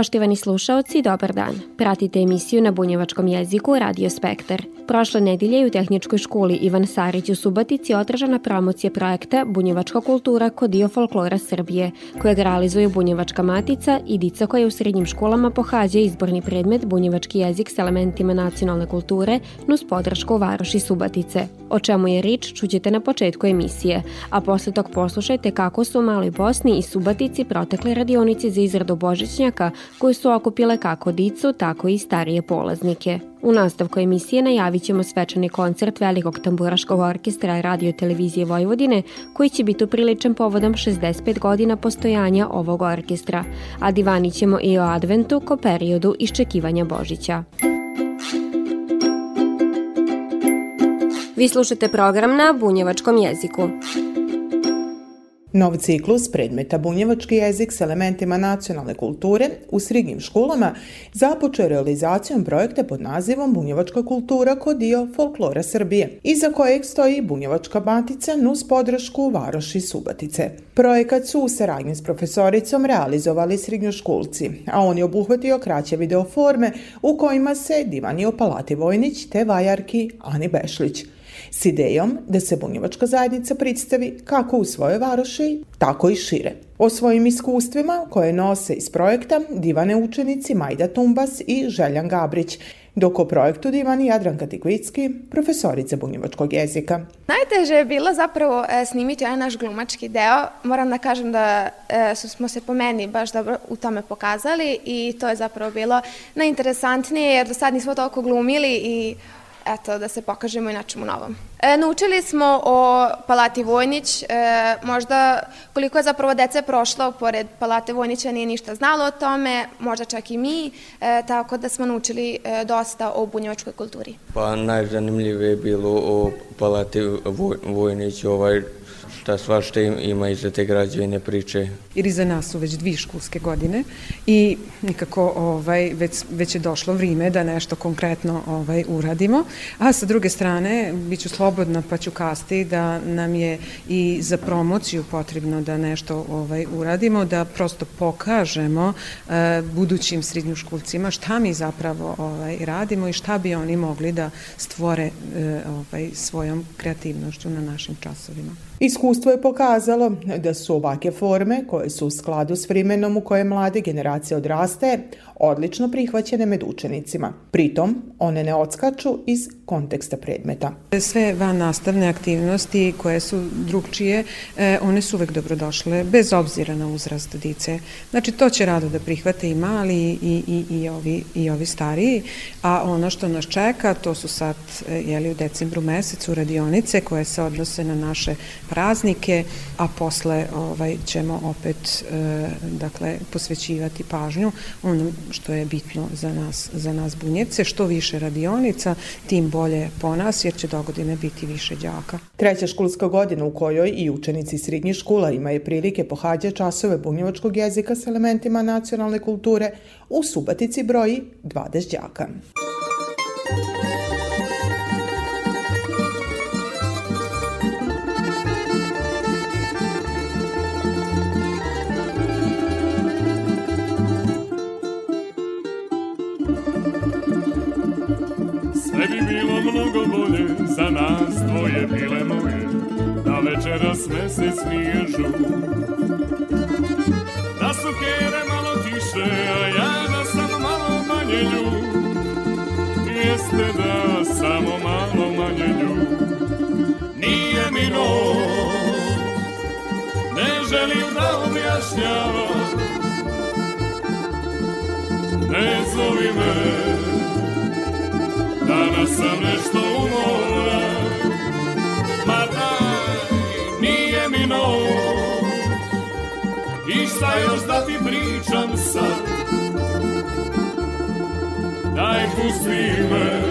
Poštivani slušaoci, dobar dan. Pratite emisiju na bunjevačkom jeziku Radio Spektar. Prošle nedelje u Tehničkoj školi Ivan Sarić u Subatici održana promocija projekta Bunjevačka kultura kod dio folklora Srbije, kojeg realizuje Bunjevačka matica i dica koja u srednjim školama pohađa izborni predmet Bunjevački jezik s elementima nacionalne kulture nus podršku Varoši Subatice. O čemu je rič čućete na početku emisije, a posle tog poslušajte kako su u Maloj Bosni i Subatici protekle radionice za izradu božićnjaka koje su okupile kako dicu, tako i starije polaznike. U nastavku emisije najavit ćemo svečani koncert Velikog tamburaškog orkestra Radio Televizije Vojvodine, koji će biti upriličan povodom 65 godina postojanja ovog orkestra, a divani ćemo i o adventu ko periodu iščekivanja Božića. Vi slušate program na bunjevačkom jeziku. Nov ciklus predmeta bunjevački jezik s elementima nacionalne kulture u srednjim školama započeo realizacijom projekta pod nazivom Bunjevačka kultura kod dio folklora Srbije, iza kojeg stoji Bunjevačka batica nus podršku Varoši Subatice. Projekat su u saradnji s profesoricom realizovali srednjoškolci, a on je obuhvatio kraće videoforme u kojima se divanio Palati Vojnić te vajarki Ani Bešlić – s idejom da se bunjevačka zajednica predstavi kako u svojoj varoši, tako i šire. O svojim iskustvima koje nose iz projekta divane učenici Majda Tumbas i Željan Gabrić, dok o projektu divani Jadranka Tikvicki, profesorica bunjevačkog jezika. Najteže je bilo zapravo e, snimiti ovaj naš glumački deo. Moram da kažem da e, smo se po meni baš dobro u tome pokazali i to je zapravo bilo najinteresantnije jer do sad nismo toliko glumili i eto, da se pokažemo i načemu novom. E, naučili smo o Palati Vojnić, e, možda koliko je zapravo dece prošlo pored Palate Vojnića nije ništa znalo o tome, možda čak i mi, e, tako da smo naučili e, dosta o bunjevačkoj kulturi. Pa najzanimljivije je bilo o Palati Vojnić, ovaj šta svašta ima iza te građevine priče. Jer iza nas su već dvi školske godine i nikako ovaj, već, već je došlo vrijeme da nešto konkretno ovaj, uradimo. A sa druge strane, bit ću slobodna pa ću kasti da nam je i za promociju potrebno da nešto ovaj, uradimo, da prosto pokažemo e, budućim srednjoškolcima šta mi zapravo ovaj, radimo i šta bi oni mogli da stvore e, ovaj, svojom kreativnošću na našim časovima. Iskustvo je pokazalo da su ovake forme, koje su u skladu s vremenom u kojem mlade generacije odraste, odlično prihvaćene med učenicima. Pritom, one ne odskaču iz konteksta predmeta. Sve van nastavne aktivnosti koje su drugčije, e, one su uvek dobrodošle, bez obzira na uzrast dice. Znači, to će rado da prihvate i mali i, i, i, ovi, i ovi stariji, a ono što nas čeka, to su sad, e, jeli, u decembru mesecu radionice koje se odnose na naše praznike, a posle ovaj, ćemo opet, e, dakle, posvećivati pažnju onom što je bitno za nas, za nas bunjevce, što više radionica, tim bolje po nas, jer će do godine biti više đaka. Treća školska godina u kojoj i učenici srednjih škola imaju prilike pohađa časove bunjevačkog jezika s elementima nacionalne kulture, u Subatici broji 20 đaka. Večeras mesec nije žu. Da su kere malo tiše, a ja da sam malo manje lju. Jeste da samo malo manje lju. Nije mi noć, ne želim da objašnjavam. Ne zovi me, danas sam nešto umora pričam sad. Daj pusti me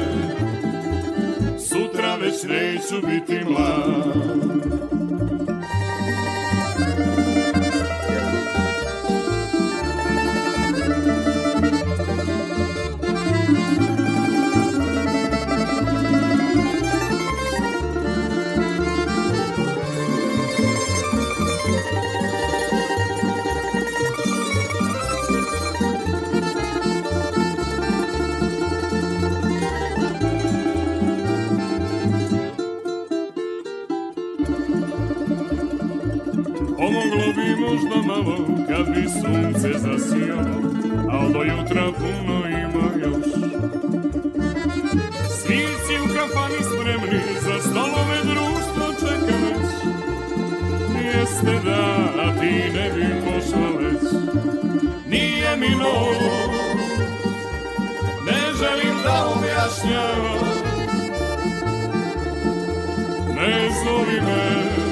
Sutra već neću biti mlad. Pomoglo bi možda malo kad bi sunce zasijalo Al do jutra puno ima još. Svirci u kafani spremni za stolove društvo čeka već Jeste da, a ti ne bi pošla već. Nije mi novo, ne želim da objašnjavam. Ne zovi me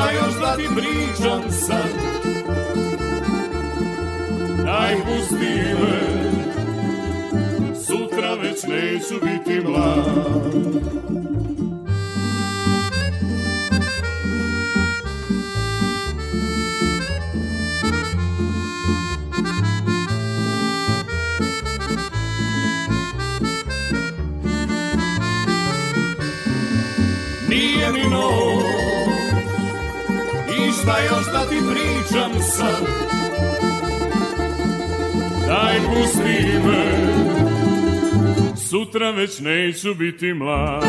šta još da ti pričam sad? Daj pusti me. Sutra već neću biti mlad sutra već neću biti mlad.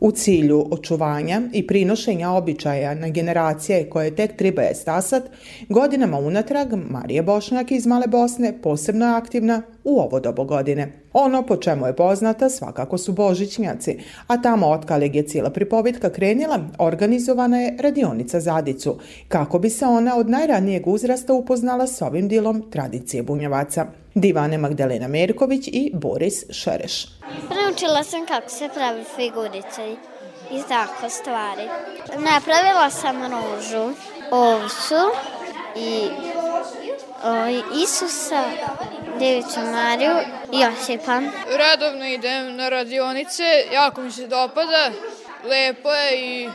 U cilju očuvanja i prinošenja običaja na generacije koje tek treba je stasat, godinama unatrag Marija Bošnjak iz Male Bosne posebno je aktivna u ovo dobo godine. Ono po čemu je poznata svakako su božićnjaci, a tamo otkaleg je cijela pripovitka krenila, organizovana je radionica Zadicu, kako bi se ona od najranijeg uzrasta upoznala s ovim dilom tradicije bunjevaca. Divane Magdalena Merković i Boris Šereš. Naučila sam kako se pravi figurice i tako stvari. Napravila sam ružu, ovcu i Isusa, Devicu Mariju i Josipa. Redovno idem na radionice, jako mi se dopada, lepo je i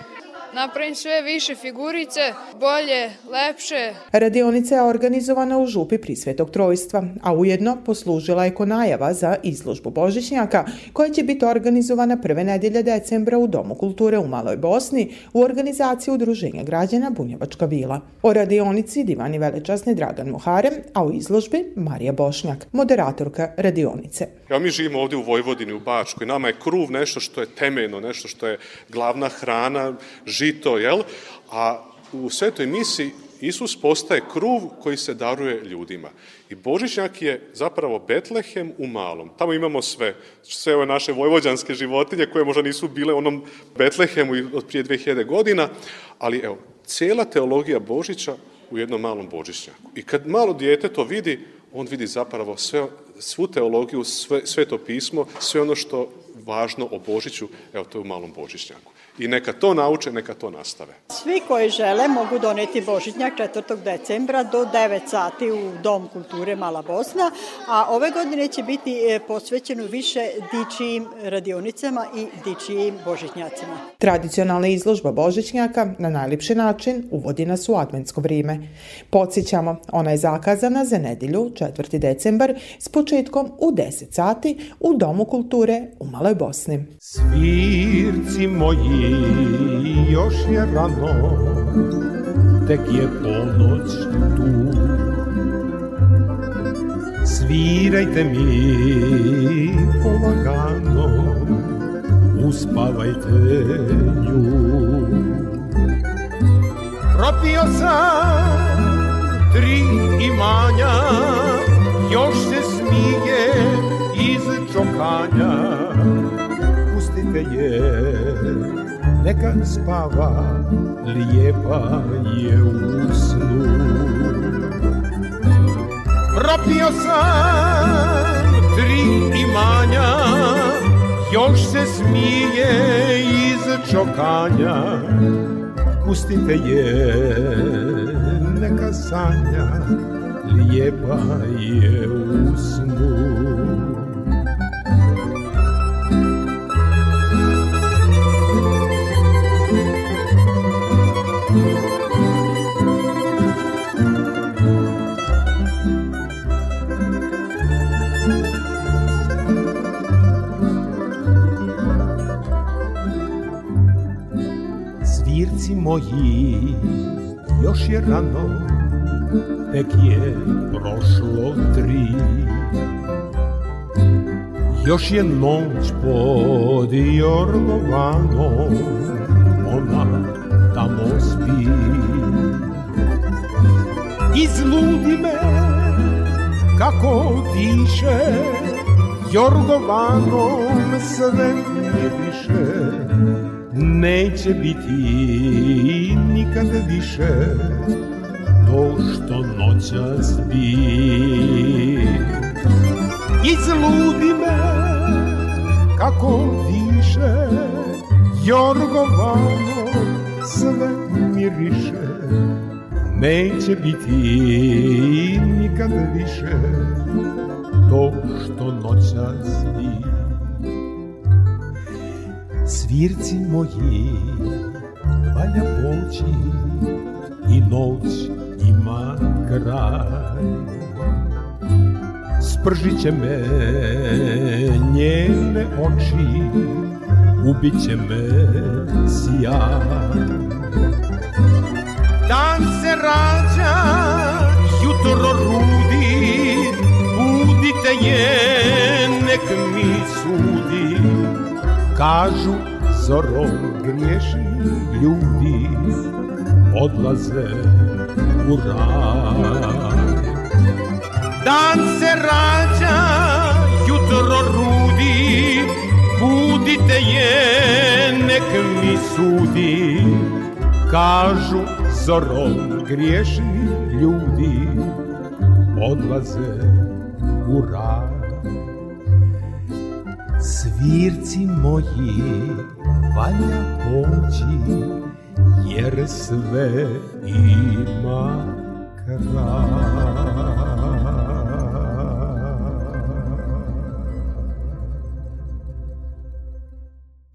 napravim sve više figurice, bolje, lepše. Radionica je organizovana u župi Prisvetog trojstva, a ujedno poslužila je ko najava za izložbu Božićnjaka, koja će biti organizovana prve nedelje decembra u Domu kulture u Maloj Bosni u organizaciji Udruženja građana Bunjevačka vila. O radionici divani velečasni Dragan Muharem, a u izložbi Marija Bošnjak, moderatorka radionice. Ja, mi živimo ovde u Vojvodini, u Bačkoj. Nama je kruv nešto što je temeljno, nešto što je glavna hrana, žito, jel? A u svetoj misi Isus postaje kruv koji se daruje ljudima. I Božićnjak je zapravo Betlehem u malom. Tamo imamo sve, sve ove naše vojvođanske životinje koje možda nisu bile onom Betlehemu od prije 2000 godina, ali evo, cela teologija Božića u jednom malom Božićnjaku. I kad malo dijete to vidi, on vidi zapravo sve, svu teologiju, sve, sve to pismo, sve ono što važno o Božiću, evo to je u malom Božićnjaku i neka to nauče, neka to nastave. Svi koji žele mogu doneti Božićnjak 4. decembra do 9 sati u Dom kulture Mala Bosna, a ove godine će biti e, posvećeno više dičijim radionicama i dičijim Božićnjacima. Tradicionalna izložba Božićnjaka na najlipši način uvodi nas u adventsko vrijeme. Podsjećamo, ona je zakazana za nedilju 4. decembar s početkom u 10 sati u Domu kulture u Maloj Bosni. Svirci moji još je rano, tek je ponoć tu. Svirajte mi polagano, uspavajte nju. Propio sam tri imanja, još se smije iz čokanja, pustite je neka spava, lijepa je u snu. Propio sam tri imanja, još se smije iz čokanja Pustite je, neka sanja Lijepa je u snu moji, još je rano, tek je prošlo tri. Još je noć pod Jorgovanom, ona tamo spi. Izludi me kako diše, Jorgovanom sve. Neće biti nikad više to što noćas bi. Izludi me kako diše Jorgovano sve miriše Neće biti nikad više to što noćas bi. Svirci moji valja poći i noć ima kraj. Spržit će me njene oči, ubit će me sjaj. Dan se rađa, jutro rudi, budite je, nek mi sudi. Kažu zorom griješni ljudi, odlaze u raj. Dan se rađa, jutro rudi, budite je, nek mi sudi. Kažu zorom griješni ljudi, odlaze u raj. Svirci moji, valja poći, jer sve ima kraj.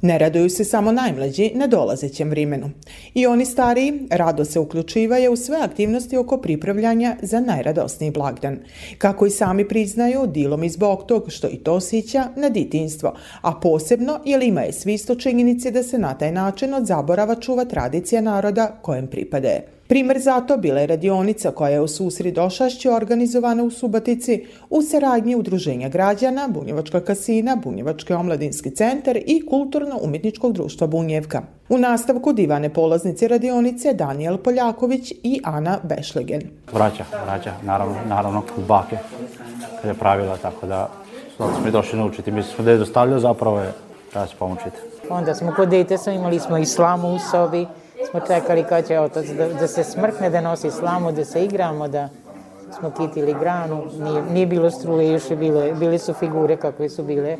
Ne raduju se samo najmlađi na dolazećem vrimenu. I oni stariji rado se uključivaju u sve aktivnosti oko pripravljanja za najradosniji blagdan. Kako i sami priznaju, dilom i zbog tog što i to osjeća na ditinstvo, a posebno jer ima je svisto činjenice da se na taj način od zaborava čuva tradicija naroda kojem pripade. Primer za to bila je radionica koja je u susri došašću organizovana u Subatici u saradnji Udruženja građana, Bunjevačka kasina, Bunjevački omladinski centar i Kulturno-umjetničkog društva Bunjevka. U nastavku divane polaznice radionice Daniel Poljaković i Ana Bešlegen. Vraća, vraća, naravno, naravno kod bake kad je pravila, tako da smo i došli naučiti. Mislim smo da je dostavljao, zapravo je treba se pomoćiti. Onda smo kod detesa imali smo islamu u sobi, smo čekali kad će otac da, da se smrkne, da nosi slamu, da se igramo, da smo kitili granu. Nije, nije bilo struje, još je bilo, bile su figure kakve su bile,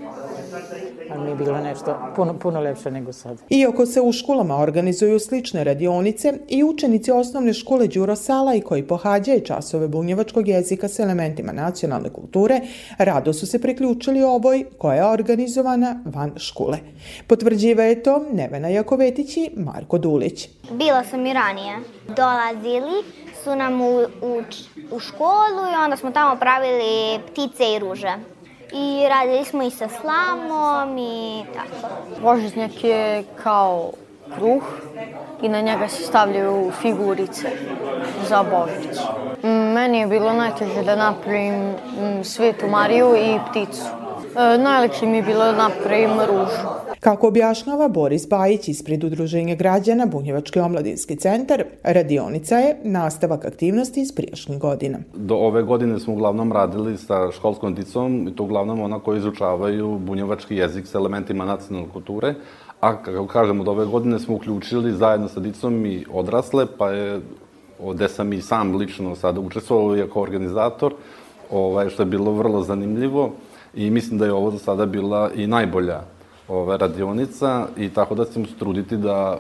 ali mi je bilo nešto puno, puno lepše nego sad. Iako se u školama organizuju slične radionice i učenici osnovne škole Đuro Sala i koji pohađaju časove bunjevačkog jezika s elementima nacionalne kulture, rado su se priključili ovoj koja je organizovana van škole. Potvrđiva je to Nevena Jakovetić i Marko Dulić. Bila sam i ranije. Dolazili su nam u, u, u školu i onda smo tamo pravili ptice i ruže. I radili smo i sa slamom i tako. Božićnjak je kao kruh i na njega se stavljaju figurice za Božić. Mm, Meni je bilo najteže da napravim mm, Svetu Mariju i pticu. E, najlakše mi je bilo da napravim ružu. Kako objašnjava Boris Bajić ispred Udruženja građana Bunjevački omladinski centar, radionica je nastavak aktivnosti iz prijašnjih godina. Do ove godine smo uglavnom radili sa školskom dicom i to uglavnom ona koji izučavaju bunjevački jezik sa elementima nacionalne kulture, a kako kažem, od ove godine smo uključili zajedno sa dicom i odrasle, pa je gde sam i sam lično sada učestvovao i kao organizator, ovaj, što je bilo vrlo zanimljivo i mislim da je ovo za sada bila i najbolja ove, radionica i tako da ćemo se truditi da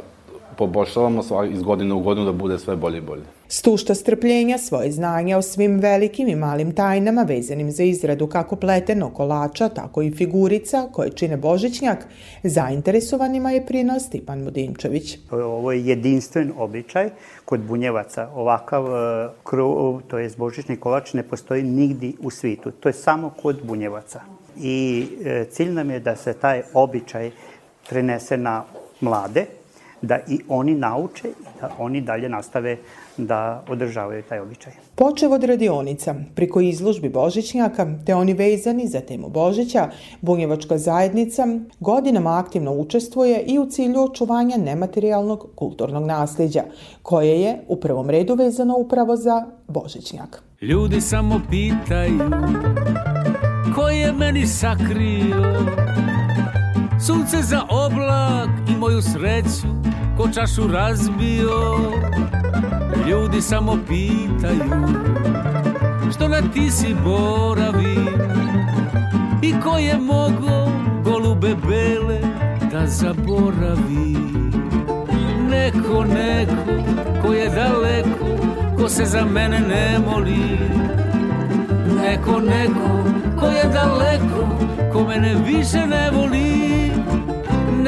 poboljšavamo iz godine u godinu da bude sve bolje i bolje. Stušta strpljenja svoje znanja o svim velikim i malim tajnama vezanim za izradu kako pletenog kolača, tako i figurica koje čine Božićnjak, zainteresovanima je prino Stipan Mudinčević. Ovo je jedinstven običaj kod bunjevaca. Ovakav e, kru, to je Božićni kolač, ne postoji nigdi u svitu. To je samo kod bunjevaca. I e, cilj nam je da se taj običaj prenese na mlade, da i oni nauče i da oni dalje nastave da održavaju taj običaj. Počev od radionica, preko izlužbi Božićnjaka, te oni vezani za temu Božića, Bunjevačka zajednica godinama aktivno učestvuje i u cilju očuvanja nematerijalnog kulturnog nasljeđa, koje je u prvom redu vezano upravo za Božićnjak. Ljudi samo pitaju ko je meni sakrio sunce za oblak i moju sreću ko čašu razbio. Ljudi samo pitaju Što na ti si boravi? I ko je mogo golube bele Da zaboravi? Neko, neko Ko je daleko Ko se za mene ne moli. Neko, neko Ko je daleko Ko mene više ne voli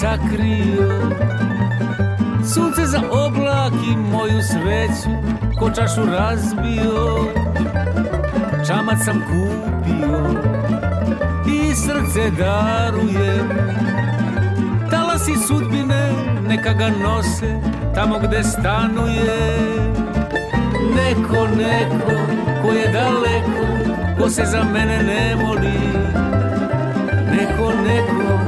sakrio. Sunce za oblak i moju sreću Ko čašu razbio. Čamac sam kupio I srce darujem Talasi sudbine neka ga nose Tamo gde stanuje. Neko, neko ko je daleko Ko se za mene ne moli. Neko, neko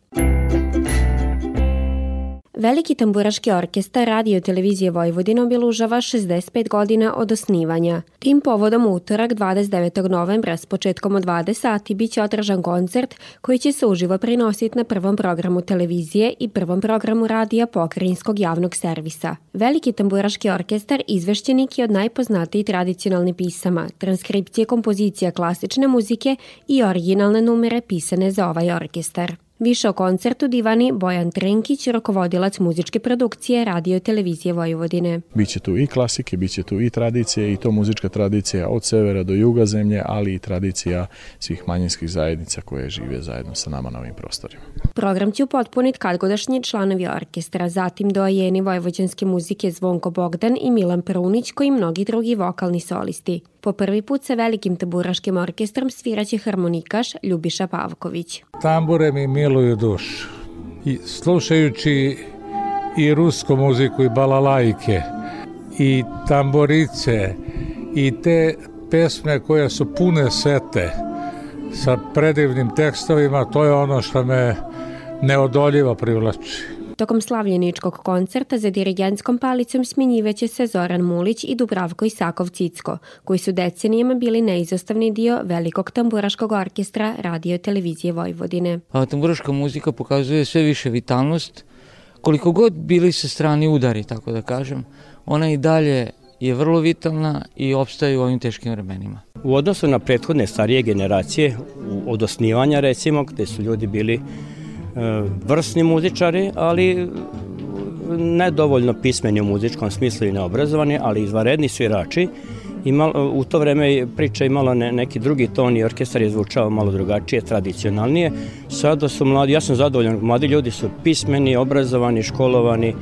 Veliki tamburaški orkestar Radio Televizije Vojvodina obilužava 65 godina od osnivanja. Tim povodom utorak 29. novembra s početkom od 20 sati biće održan koncert koji će se uživo prenositi na prvom programu televizije i prvom programu radija pokrajinskog javnog servisa. Veliki tamburaški orkestar izvešćenik je od najpoznatijih tradicionalnih pisama, transkripcije kompozicija klasične muzike i originalne numere pisane za ovaj orkestar. Više o koncertu divani Bojan Trenkić, rokovodilac muzičke produkcije Radio Televizije Vojvodine. Biće tu i klasike, biće tu i tradicije i to muzička tradicija od severa do juga zemlje, ali i tradicija svih manjinskih zajednica koje žive zajedno sa nama na ovim prostorima. Program će upotpuniti kadgodašnji članovi orkestra, zatim dojeni vojvođanske muzike Zvonko Bogdan i Milan Prunić, koji mnogi drugi vokalni solisti. Po prvi put sa velikim taburaškim orkestrom sviraće harmonikaš Ljubiša Pavković. Tambure mi miluju dušu. I slušajući i rusku muziku i balalajke i tamborice i te pesme koje su pune sete sa predivnim tekstovima, to je ono što me neodoljivo privlači. Tokom slavljeničkog koncerta za dirigentskom palicom smjenjiveće se Zoran Mulić i Dubravko Isakov Cicko, koji su decenijama bili neizostavni dio velikog tamburaškog orkestra radio televizije Vojvodine. A tamburaška muzika pokazuje sve više vitalnost, koliko god bili sa strani udari, tako da kažem, ona i dalje je vrlo vitalna i opstaje u ovim teškim vremenima. U odnosu na prethodne starije generacije, od osnivanja recimo, gde su ljudi bili vrsni muzičari, ali nedovoljno pismeni u muzičkom smislu i neobrazovani, ali izvaredni svirači i malo, u to vreme priča imala ne, neki drugi ton i orkestar je zvučao malo drugačije, tradicionalnije. Sada su mladi, ja sam zadovoljan, mladi ljudi su pismeni, obrazovani, školovani,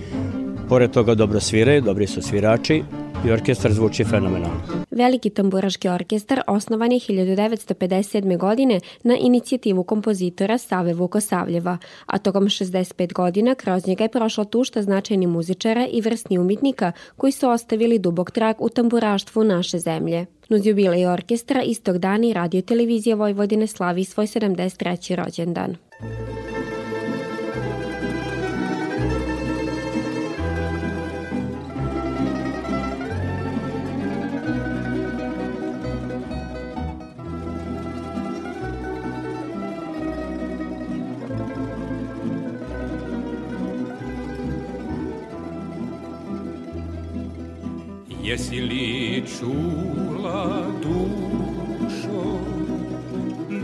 pored toga dobro sviraju, dobri su svirači i orkestar zvuči fenomenalno. Veliki tamburaški orkestar osnovan je 1957. godine na inicijativu kompozitora Save Vukosavljeva, a tokom 65 godina kroz njega je prošla tušta značajni muzičara i vrstni umitnika koji su ostavili dubog trag u tamburaštvu naše zemlje. Nuz jubilej orkestra istog dana i radio televizija Vojvodine slavi svoj 73. rođendan.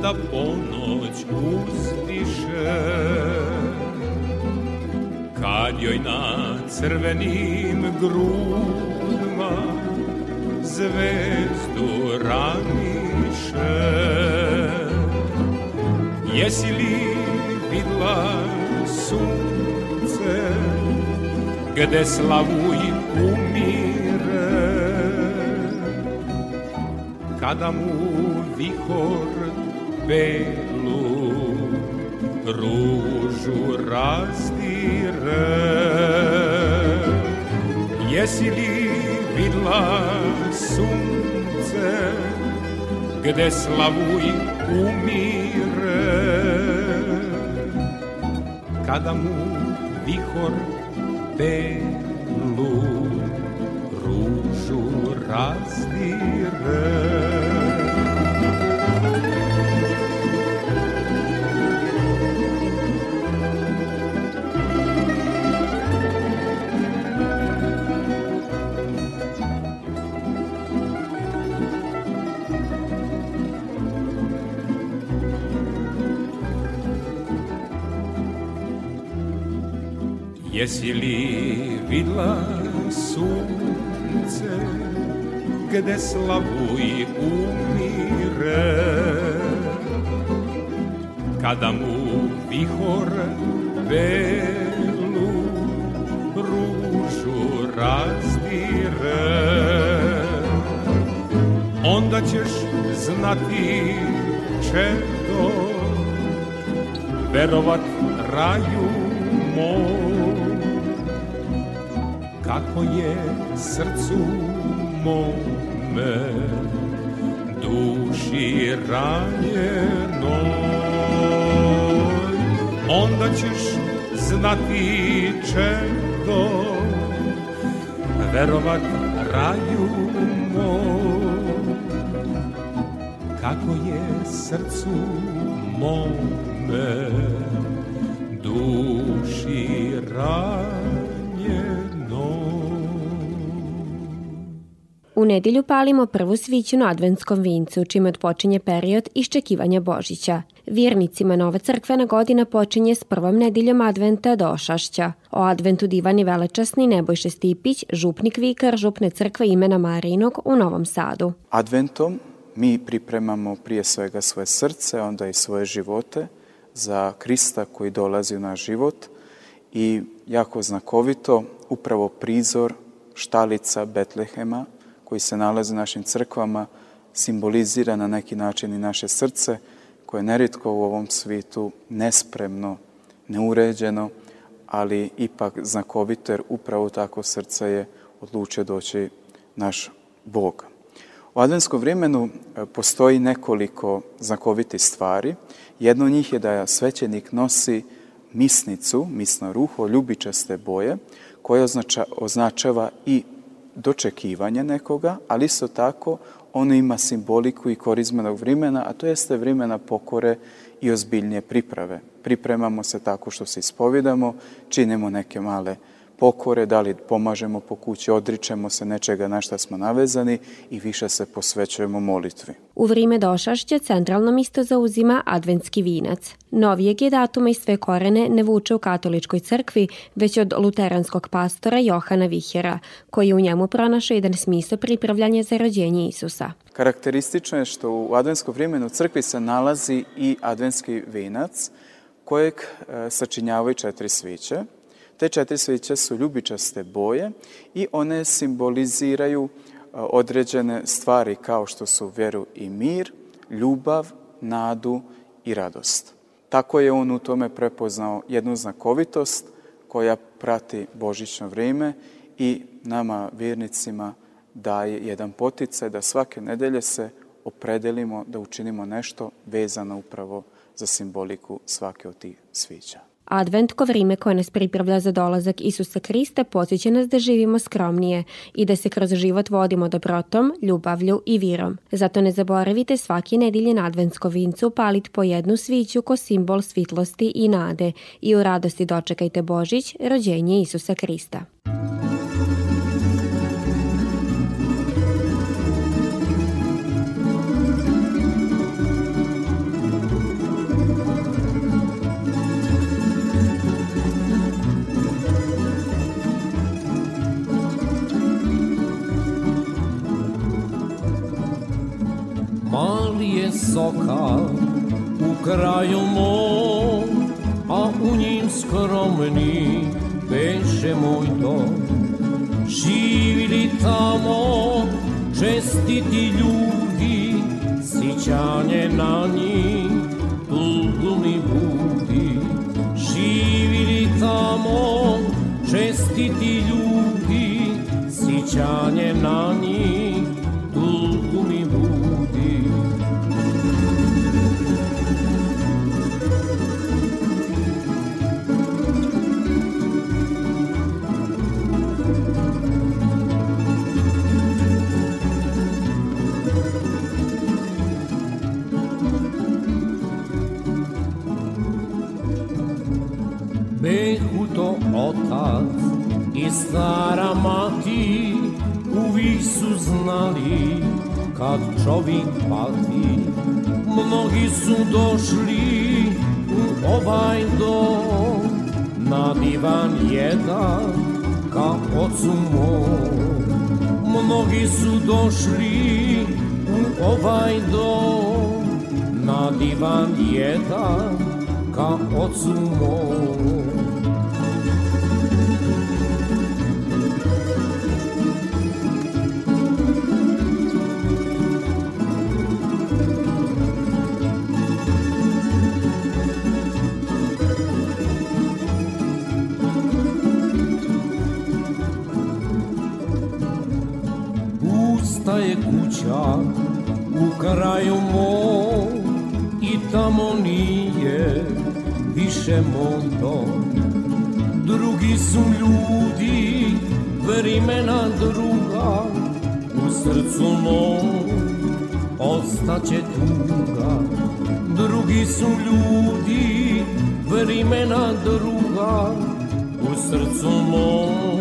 Da ponoć uzdiše Kad joj na crvenim grudima zvezdu raniše. Jesi li vidla sunce gde slavuj umire? Kada mu vihor belu ružu razdire. Jesi li vidla sunce gde slavuj umire? Kada mu vihor belu ružu razdire Jesi li vidla sunce gde slavuj umire? Kada mu vihor belu ružu razdire onda ćeš znati čedo verovat raju moj kako je srcu mome. Duši ranjenoj onda ćeš znati čedo. Verovat raju moj. Kako je srcu mome U nedelju palimo prvu sviću na adventskom vincu, čime odpočinje period iščekivanja Božića. Vjernicima Nova crkvena godina počinje s prvom nedeljom adventa do ošašća. O adventu divan je velečasni Nebojše Stipić, župnik vikar župne crkve imena Marinog u Novom Sadu. Adventom mi pripremamo prije svega svoje srce, onda i svoje živote za Krista koji dolazi u naš život i jako znakovito upravo prizor štalica Betlehema koji se nalazi u našim crkvama simbolizira na neki način i naše srce koje je neritko u ovom svitu nespremno, neuređeno, ali ipak znakovito jer upravo tako srce je odlučio doći naš Bog. U adventskom vremenu e, postoji nekoliko znakovitih stvari. Jedno od njih je da svećenik nosi misnicu, misno ruho, ljubičaste boje, označa, označava i dočekivanje nekoga, ali isto tako ono ima simboliku i korizmenog vremena, a to jeste vremena pokore i ozbiljnije priprave. Pripremamo se tako što se ispovidamo, činimo neke male pokore, da li pomažemo po kući, odričemo se nečega na šta smo navezani i više se posvećujemo molitvi. U vrijeme došašća centralno misto zauzima adventski vinac. Novijeg je datuma i sve korene ne vuče u katoličkoj crkvi, već od luteranskog pastora Johana Vihera, koji u njemu pronašao jedan smisao pripravljanja za rođenje Isusa. Karakteristično je što u adventsko vrijeme u crkvi se nalazi i adventski vinac, kojeg e, sačinjavaju četiri sviće. Te četiri sviće su ljubičaste boje i one simboliziraju određene stvari kao što su vjeru i mir, ljubav, nadu i radost. Tako je on u tome prepoznao jednu znakovitost koja prati božićno vrijeme i nama vjernicima daje jedan poticaj da svake nedelje se opredelimo da učinimo nešto vezano upravo za simboliku svake od tih svića. Advent ko vrijeme koje nas pripravlja za dolazak Isusa Krista podsjeća nas da živimo skromnije i da se kroz život vodimo dobrotom, ljubavlju i virom. Zato ne zaboravite svaki nedilje na adventsko vincu palit po jednu sviću ko simbol svitlosti i nade i u radosti dočekajte Božić, rođenje Isusa Krista. Visoka u kraju mom, a u njim skromni beše moj dom. Živili tamo čestiti ljudi, sićanje na njih dugo mi budi. Živili tamo čestiti ljudi, sićanje na njih otac i stara mati uvijek su znali kad čovjek pati. Mnogi su došli u ovaj dom na divan jedan ka ocu mom. Mnogi su došli u ovaj dom na divan jedan ka ocu mom. kuća u kraju mom i tamo nije više moj dom. Drugi su ljudi, vremena druga, u srcu mom ostaće tuga. Drugi su ljudi, vremena druga, u srcu mom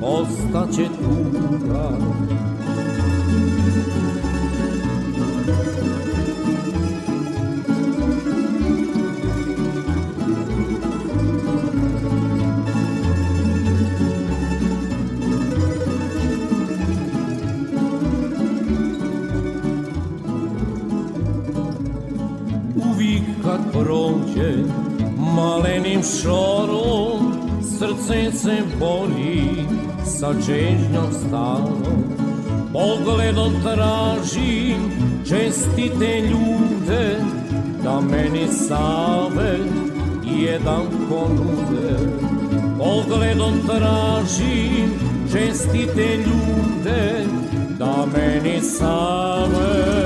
ostaće tuga. Šorom srce se boli sa čežnjom starom pogledom tražim čestite ljude da meni save jedan ponude. Pogledom tražim čestite ljude da meni save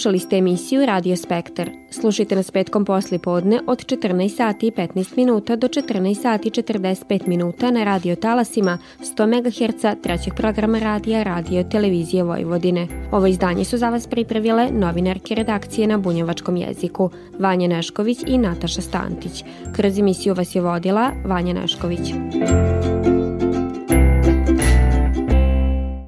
Slušali ste emisiju Radio Spektar. Slušajte nas petkom posli podne od 14 sati i 15 minuta do 14 sati i 45 minuta na radio talasima 100 MHz trećeg programa radija Radio Televizije Vojvodine. Ovo izdanje su za vas pripravile novinarke redakcije na bunjevačkom jeziku Vanja Nešković i Nataša Stantić. Kroz emisiju vas je vodila Vanja Nešković.